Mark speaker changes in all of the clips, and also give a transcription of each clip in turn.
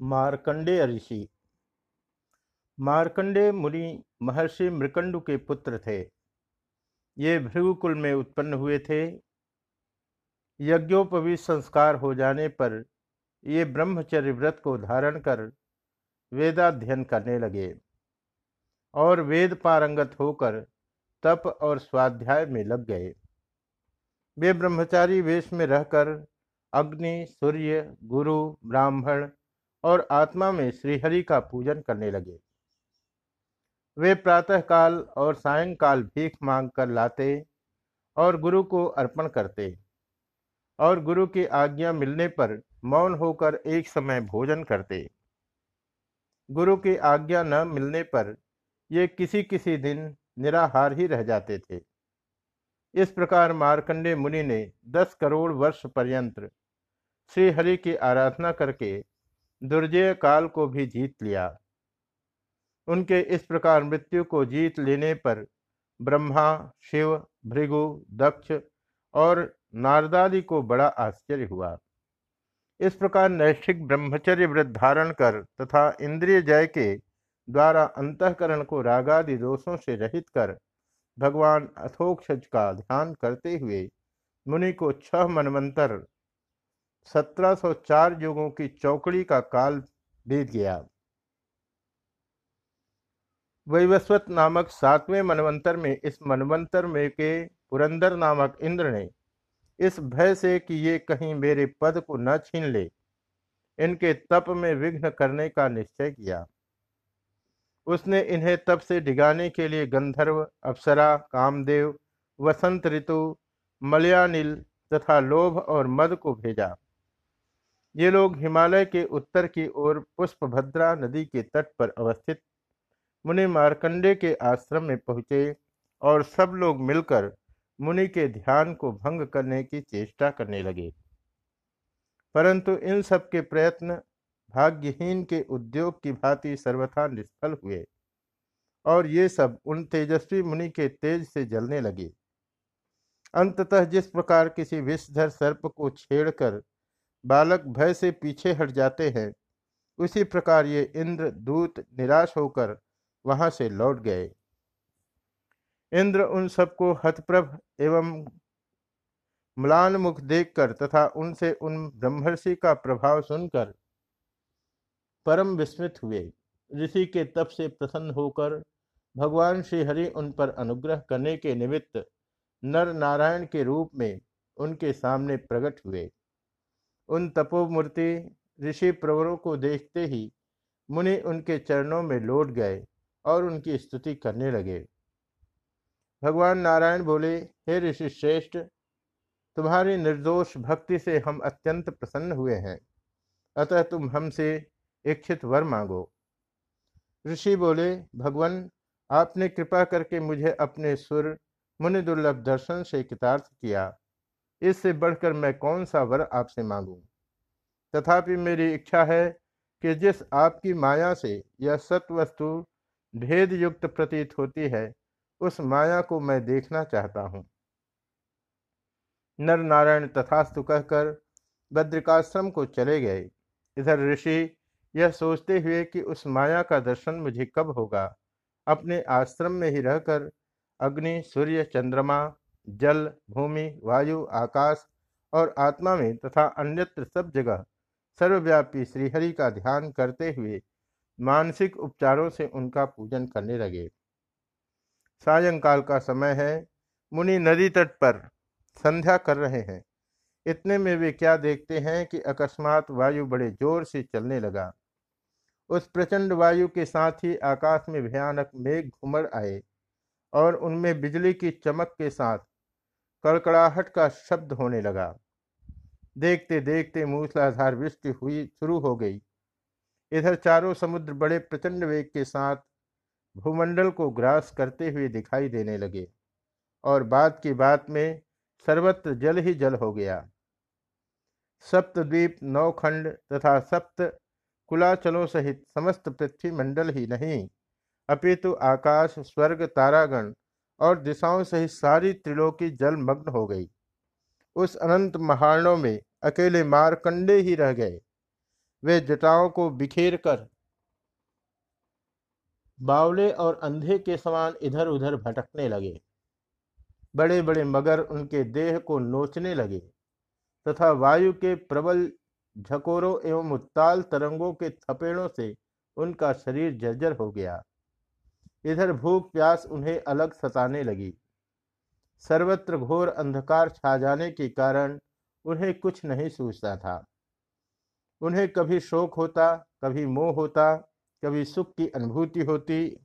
Speaker 1: मार्कंडेय ऋषि। मार्कंडेय मुनि महर्षि मृकंडु के पुत्र थे। ये भृगुकुल में उत्पन्न हुए थे। यज्ञोपवी संस्कार हो जाने पर ये ब्रह्मचर्य व्रत को धारण कर वेदाध्ययन करने लगे और वेद पारंगत होकर तप और स्वाध्याय में लग गए। वे ब्रह्मचारी वेश में रहकर अग्नि, सूर्य, गुरु, ब्राह्मण और आत्मा में श्रीहरि का पूजन करने लगे। वे प्रातःकाल और सायंकाल भीख मांग कर लाते और गुरु को अर्पण करते और गुरु की आज्ञा मिलने पर मौन होकर एक समय भोजन करते। गुरु की आज्ञा न मिलने पर ये किसी किसी दिन निराहार ही रह जाते थे। इस प्रकार मार्कंडे मुनि ने दस करोड़ वर्ष पर्यंत श्री हरि की आराधना करके दुर्जय काल को भी जीत लिया। उनके इस प्रकार मृत्यु को जीत लेने पर ब्रह्मा, शिव, भृगु, दक्ष और नारदादि को बड़ा आश्चर्य हुआ। इस प्रकार नैष्ठिक ब्रह्मचर्य व्रत धारण कर तथा इंद्रिय जय के द्वारा अंतकरण को रागादि दोषों से रहित कर भगवान अथोक्षज का ध्यान करते हुए मुनि को छह मनवंतर 1704 युगों की चौकड़ी का काल बीत गया। वैवस्वत नामक सातवें मनवंतर में, इस मनवंतर में के पुरंदर नामक इंद्र ने इस भय से कि ये कहीं मेरे पद को न छीन ले, इनके तप में विघ्न करने का निश्चय किया। उसने इन्हें तप से डिगाने के लिए गंधर्व, अप्सरा, कामदेव, वसंत ऋतु, मलयानिल तथा लोभ और मद को भेजा। ये लोग हिमालय के उत्तर की ओर पुष्पभद्रा नदी के तट पर अवस्थित मुनि मार्कंडे के आश्रम में पहुँचे और सब लोग मिलकर मुनि के ध्यान को भंग करने की चेष्टा करने लगे। परंतु इन सब के प्रयत्न भाग्यहीन के उद्योग की भांति सर्वथा निष्फल हुए और ये सब उन तेजस्वी मुनि के तेज से जलने लगे। अंततः जिस प्रकार किसी विषधर सर्प को छेड़कर बालक भय से पीछे हट जाते हैं। उसी प्रकार ये इंद्र दूत निराश होकर वहाँ से लौट गए। इंद्र उन सबको हतप्रभ एवं म्लान मुख देखकर तथा उनसे उन ब्रह्मर्षि का प्रभाव सुनकर परम विस्मित हुए। ऋषि के तप से प्रसन्न होकर भगवान श्री हरि उन पर अनुग्रह करने के निमित्त नर नारायण के रूप में उनके सामने प्रकट हुए। उन तपोमूर्ति ऋषि प्रवरों को देखते ही मुनि उनके चरणों में लौट गए और उनकी स्तुति करने लगे। भगवान नारायण बोले, हे ऋषि श्रेष्ठ, तुम्हारी निर्दोष भक्ति से हम अत्यंत प्रसन्न हुए हैं। अतः तुम हमसे इच्छित वर मांगो। ऋषि बोले, भगवान, आपने कृपा करके मुझे अपने सुर मुनि दुर्लभ दर्शन से कृतार्थ किया। इससे बढ़कर मैं कौन सा वर आपसे मांगू? तथापि मेरी इच्छा है कि जिस आपकी माया से यह सत्वस्तु भेद युक्त प्रतीत होती है, उस माया को मैं देखना चाहता हूँ। नर नारायण तथास्तु कहकर बद्रिकाश्रम को चले गए। इधर ऋषि यह सोचते हुए कि उस माया का दर्शन मुझे कब होगा, अपने आश्रम में ही रहकर अग्नि, सूर्य, चंद्रमा जल, भूमि, वायु, आकाश और आत्मा में तथा अन्यत्र सब जगह सर्वव्यापी श्रीहरि का ध्यान करते हुए मानसिक उपचारों से उनका पूजन करने लगे। सायंकाल का समय है, मुनि नदी तट पर संध्या कर रहे हैं। इतने में वे क्या देखते हैं कि अकस्मात वायु बड़े ज़ोर से चलने लगा। उस प्रचंड वायु के साथ ही आकाश में भयानक मेघ घुमड़ आए और उनमें बिजली की चमक के साथ कड़कड़ाहट का शब्द होने लगा। देखते देखते मूसलाधार वृष्टि हुई, शुरू हो गई। इधर चारों समुद्र बड़े प्रचंड वेग के साथ भूमंडल को ग्रास करते हुए दिखाई देने लगे और बाद की बात में सर्वत्र जल ही जल हो गया। सप्तद्वीप, नौखंड तथा सप्त कुलाचलों सहित समस्त पृथ्वी मंडल ही नहीं, अपितु आकाश, स्वर्ग, तारागण और दिशाओं सहित सारी त्रिलोकी जलमग्न हो गई। उस अनंत महारणों में अकेले मारकंडे ही रह गए। वे जटाओं को बिखेर कर बावले और अंधे के समान इधर उधर भटकने लगे। बड़े बड़े मगर उनके देह को नोचने लगे तथा वायु के प्रबल झकोरों एवं उत्ताल तरंगों के थपेड़ों से उनका शरीर जर्जर हो गया। इधर भूख प्यास उन्हें अलग सताने लगी। सर्वत्र घोर अंधकार छा जाने के कारण उन्हें कुछ नहीं सूझता था। उन्हें कभी शोक होता, कभी मोह होता, कभी सुख की अनुभूति होती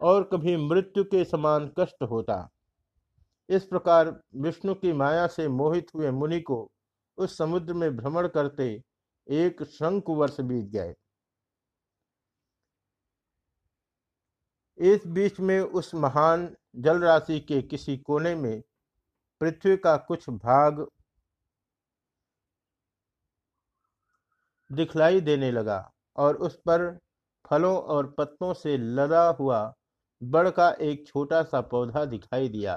Speaker 1: और कभी मृत्यु के समान कष्ट होता। इस प्रकार विष्णु की माया से मोहित हुए मुनि को उस समुद्र में भ्रमण करते एक शंकु वर्ष बीत गए। इस बीच में उस महान जल राशि के किसी कोने में पृथ्वी का कुछ भाग दिखलाई देने लगा और उस पर फलों और पत्तों से लदा हुआ बड़ का एक छोटा सा पौधा दिखाई दिया।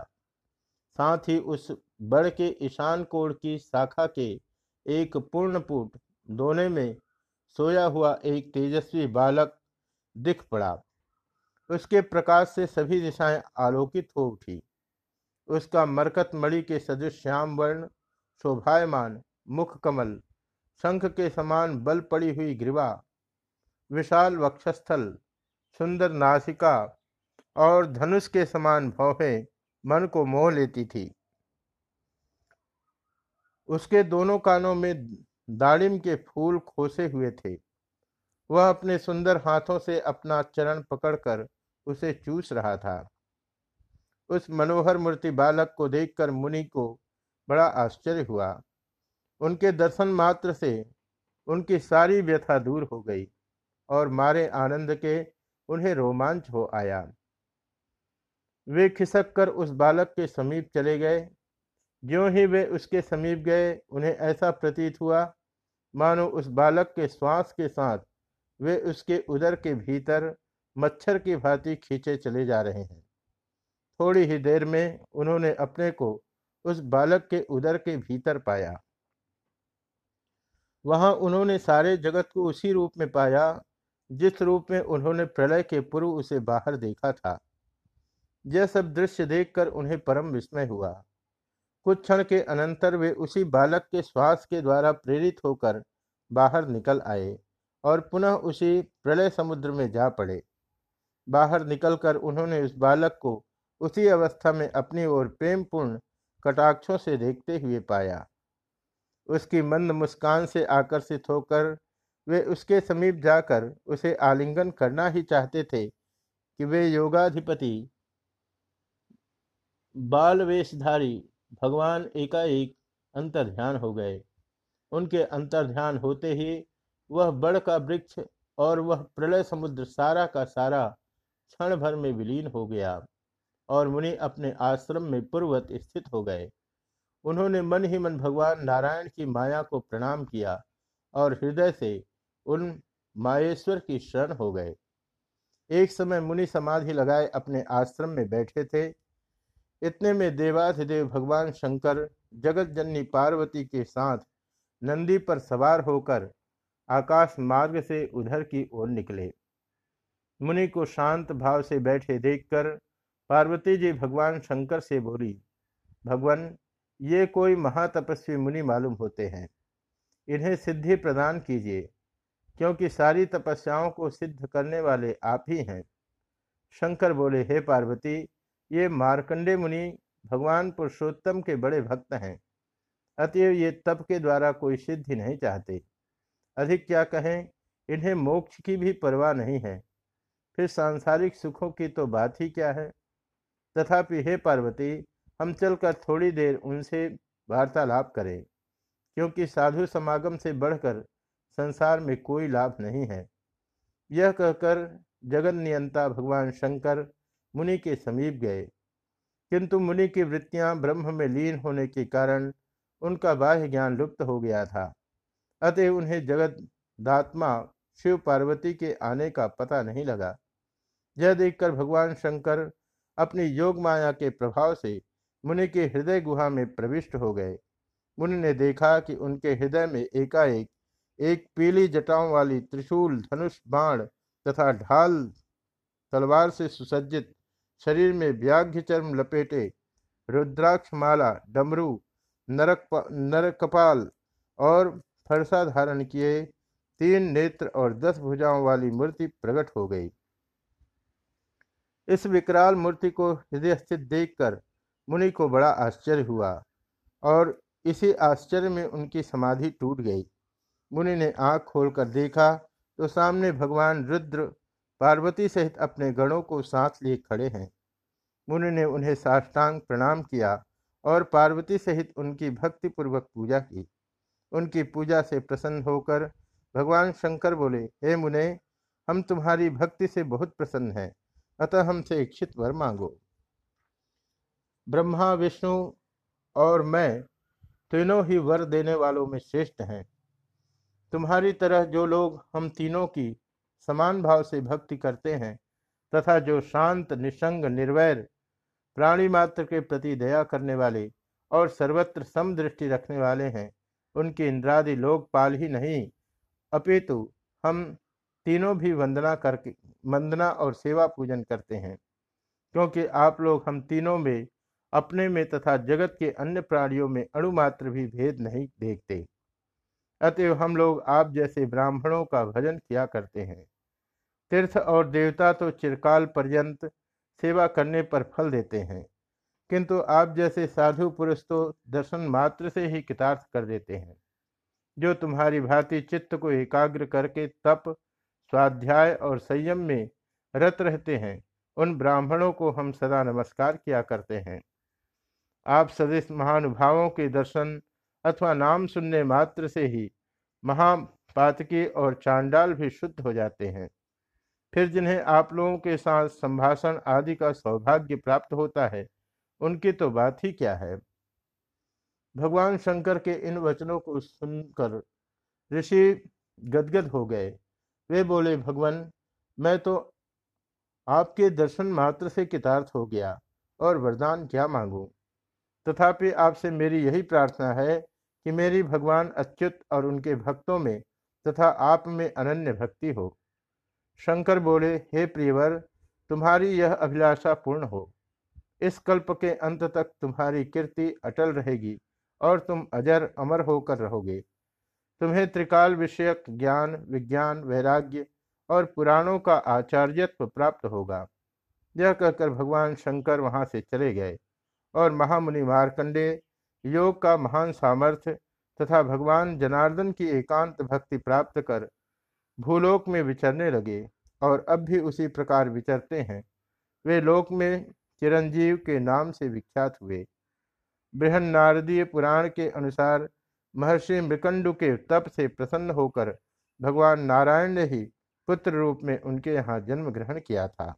Speaker 1: साथ ही उस बड़ के ईशान कोण की शाखा के एक पूर्णपुट दोने में सोया हुआ एक तेजस्वी बालक दिख पड़ा। उसके प्रकाश से सभी दिशाएँ आलोकित हो उठी। उसका मरकत मणि के सदृश श्याम वर्ण शोभायमान मुख कमल शंख के समान बल पड़ी हुई ग्रीवा, विशाल वक्षस्थल, सुंदर नासिका और धनुष के समान भौहें मन को मोह लेती थी। उसके दोनों कानों में दाड़िम के फूल खोसे हुए थे। वह अपने सुंदर हाथों से अपना चरण पकड़कर उसे चूस रहा था। उस मनोहर मूर्ति बालक को देखकर मुनि को बड़ा आश्चर्य हुआ। उनके दर्शन मात्र से उनकी सारी व्यथा दूर हो गई और मारे आनंद के उन्हें रोमांच हो आया। वे खिसक कर उस बालक के समीप चले गए। ज्यों ही वे उसके समीप गए, उन्हें ऐसा प्रतीत हुआ, मानो उस बालक के श्वास के साथ वे उसके उदर के भीतर मच्छर की भांति खींचे चले जा रहे हैं। थोड़ी ही देर में उन्होंने अपने को उस बालक के उदर के भीतर पाया। वहाँ उन्होंने सारे जगत को उसी रूप में पाया, जिस रूप में उन्होंने प्रलय के पूर्व उसे बाहर देखा था। यह सब दृश्य देखकर उन्हें परम विस्मय हुआ। कुछ क्षण के अनंतर वे उसी बालक के श्वास के द्वारा प्रेरित होकर बाहर निकल आए और पुनः उसी प्रलय समुद्र में जा पड़े। बाहर निकलकर उन्होंने उस बालक को उसी अवस्था में अपनी ओर प्रेमपूर्ण कटाक्षों से देखते हुए पाया। उसकी मंद मुस्कान से आकर्षित होकर वे उसके समीप जाकर उसे आलिंगन करना ही चाहते थे कि वे योगाधिपति बाल वेशधारी भगवान एकाएक अंतर ध्यान हो गए। उनके अंतर ध्यान होते ही वह बड़ का वृक्ष और वह प्रलय समुद्र सारा का सारा क्षण भर में विलीन हो गया और मुनि अपने आश्रम में पूर्वत स्थित हो गए। उन्होंने मन ही मन भगवान नारायण की माया को प्रणाम किया और हृदय से उन माहेश्वर की शरण हो गए। एक समय मुनि समाधि लगाए अपने आश्रम में बैठे थे। इतने में देवाधिदेव भगवान शंकर जगत जननी पार्वती के साथ नंदी पर सवार होकर आकाश मार्ग से उधर की ओर निकले। मुनि को शांत भाव से बैठे देखकर पार्वती जी भगवान शंकर से बोली, भगवान, ये कोई महातपस्वी मुनि मालूम होते हैं। इन्हें सिद्धि प्रदान कीजिए, क्योंकि सारी तपस्याओं को सिद्ध करने वाले आप ही हैं। शंकर बोले, हे पार्वती, ये मार्कंडे मुनि भगवान पुरुषोत्तम के बड़े भक्त हैं। अतएव ये तप के द्वारा कोई सिद्धि नहीं चाहते। अधिक क्या कहें, इन्हें मोक्ष की भी परवाह नहीं है। फिर सांसारिक सुखों की तो बात ही क्या है? तथापि हे पार्वती, हम चलकर थोड़ी देर उनसे वार्तालाप करें, क्योंकि साधु समागम से बढ़कर संसार में कोई लाभ नहीं है। यह कहकर जगन नियंता भगवान शंकर मुनि के समीप गए। किंतु मुनि की वृत्तियाँ ब्रह्म में लीन होने के कारण उनका बाह्य ज्ञान लुप्त हो गया था। अतः उन्हें जगत दात्मा शिव पार्वती के आने का पता नहीं लगा। यह देखकर भगवान शंकर अपनी योग माया के प्रभाव से मुनि के हृदय गुहा में प्रविष्ट हो गए। मुनि ने देखा कि उनके हृदय में एकाएक एक पीली जटाओं वाली त्रिशूल, धनुष, बाण तथा ढाल तलवार से सुसज्जित शरीर में व्याघ्य चर्म लपेटे रुद्राक्ष माला डमरू, नरक नरकपाल और फरसा धारण किए तीन नेत्र और दस भुजाओं वाली मूर्ति प्रकट हो गई। इस विकराल मूर्ति को हृदय स्थित देखकर मुनि को बड़ा आश्चर्य हुआ और इसी आश्चर्य में उनकी समाधि टूट गई। मुनि ने आँख खोलकर देखा तो सामने भगवान रुद्र पार्वती सहित अपने गणों को साथ लिए खड़े हैं। मुनि ने उन्हें साष्टांग प्रणाम किया और पार्वती सहित उनकी भक्तिपूर्वक पूजा की। उनकी पूजा से प्रसन्न होकर भगवान शंकर बोले, हे मुने, हम तुम्हारी भक्ति से बहुत प्रसन्न हैं। अतः हमसे इच्छित वर मांगो। ब्रह्मा, विष्णु और मैं तीनों ही वर देने वालों में श्रेष्ठ हैं। तुम्हारी तरह जो लोग हम तीनों की समान भाव से भक्ति करते हैं तथा जो शांत, निसंग, निर्वैर, प्राणी मात्र के प्रति दया करने वाले और सर्वत्र समदृष्टि रखने वाले हैं, उनके इंद्रादि लोकपाल ही नहीं, अपितु हम तीनों भी वंदना करके, वंदना और सेवा पूजन करते हैं। क्योंकि आप लोग हम तीनों में, अपने में तथा जगत के अन्य प्राणियों में अणुमात्र भी भेद नहीं देखते। अतएव हम लोग आप जैसे ब्राह्मणों का भजन किया करते हैं। तीर्थ और देवता तो चिरकाल पर्यंत सेवा करने पर फल देते हैं। किंतु आप जैसे साधु पुरुष तो दर्शन मात्र से ही कितार्थ कर देते हैं। जो तुम्हारी भांति चित्त को एकाग्र करके तप स्वाध्याय और संयम में रत रहते हैं। उन ब्राह्मणों को हम सदा नमस्कार किया करते हैं। आप सदस्य महानुभावों के दर्शन अथवा नाम सुनने मात्र से ही महापातकी और चांडाल भी शुद्ध हो जाते हैं। फिर जिन्हें आप लोगों के साथ संभाषण आदि का सौभाग्य प्राप्त होता है, उनकी तो बात ही क्या है? भगवान शंकर के इन वचनों को सुनकर ऋषि गदगद हो गए। वे बोले, भगवान, मैं तो आपके दर्शन मात्र से कितार्थ हो गया और वरदान क्या मांगू? तथापि आपसे मेरी यही प्रार्थना है कि मेरी भगवान अच्युत और उनके भक्तों में तथा आप में अनन्य भक्ति हो। शंकर बोले, हे प्रियवर, तुम्हारी यह अभिलाषा पूर्ण हो। इस कल्प के अंत तक तुम्हारी कीर्ति अटल रहेगी और तुम अजर अमर होकर रहोगे। तुम्हें त्रिकाल विषयक ज्ञान, विज्ञान, वैराग्य और पुराणों का आचार्यत्व प्राप्त होगा। यह कहकर भगवान शंकर वहाँ से चले गए और महामुनि मार्कंडे योग का महान सामर्थ्य तथा भगवान जनार्दन की एकांत भक्ति प्राप्त कर भूलोक में विचरने लगे और अब भी उसी प्रकार विचरते हैं। वे लोक में चिरंजीव के नाम से विख्यात हुए। बृहन नारदीय पुराण के अनुसार महर्षि मृकंडु के तप से प्रसन्न होकर भगवान नारायण ने ही पुत्र रूप में उनके यहाँ जन्म ग्रहण किया था।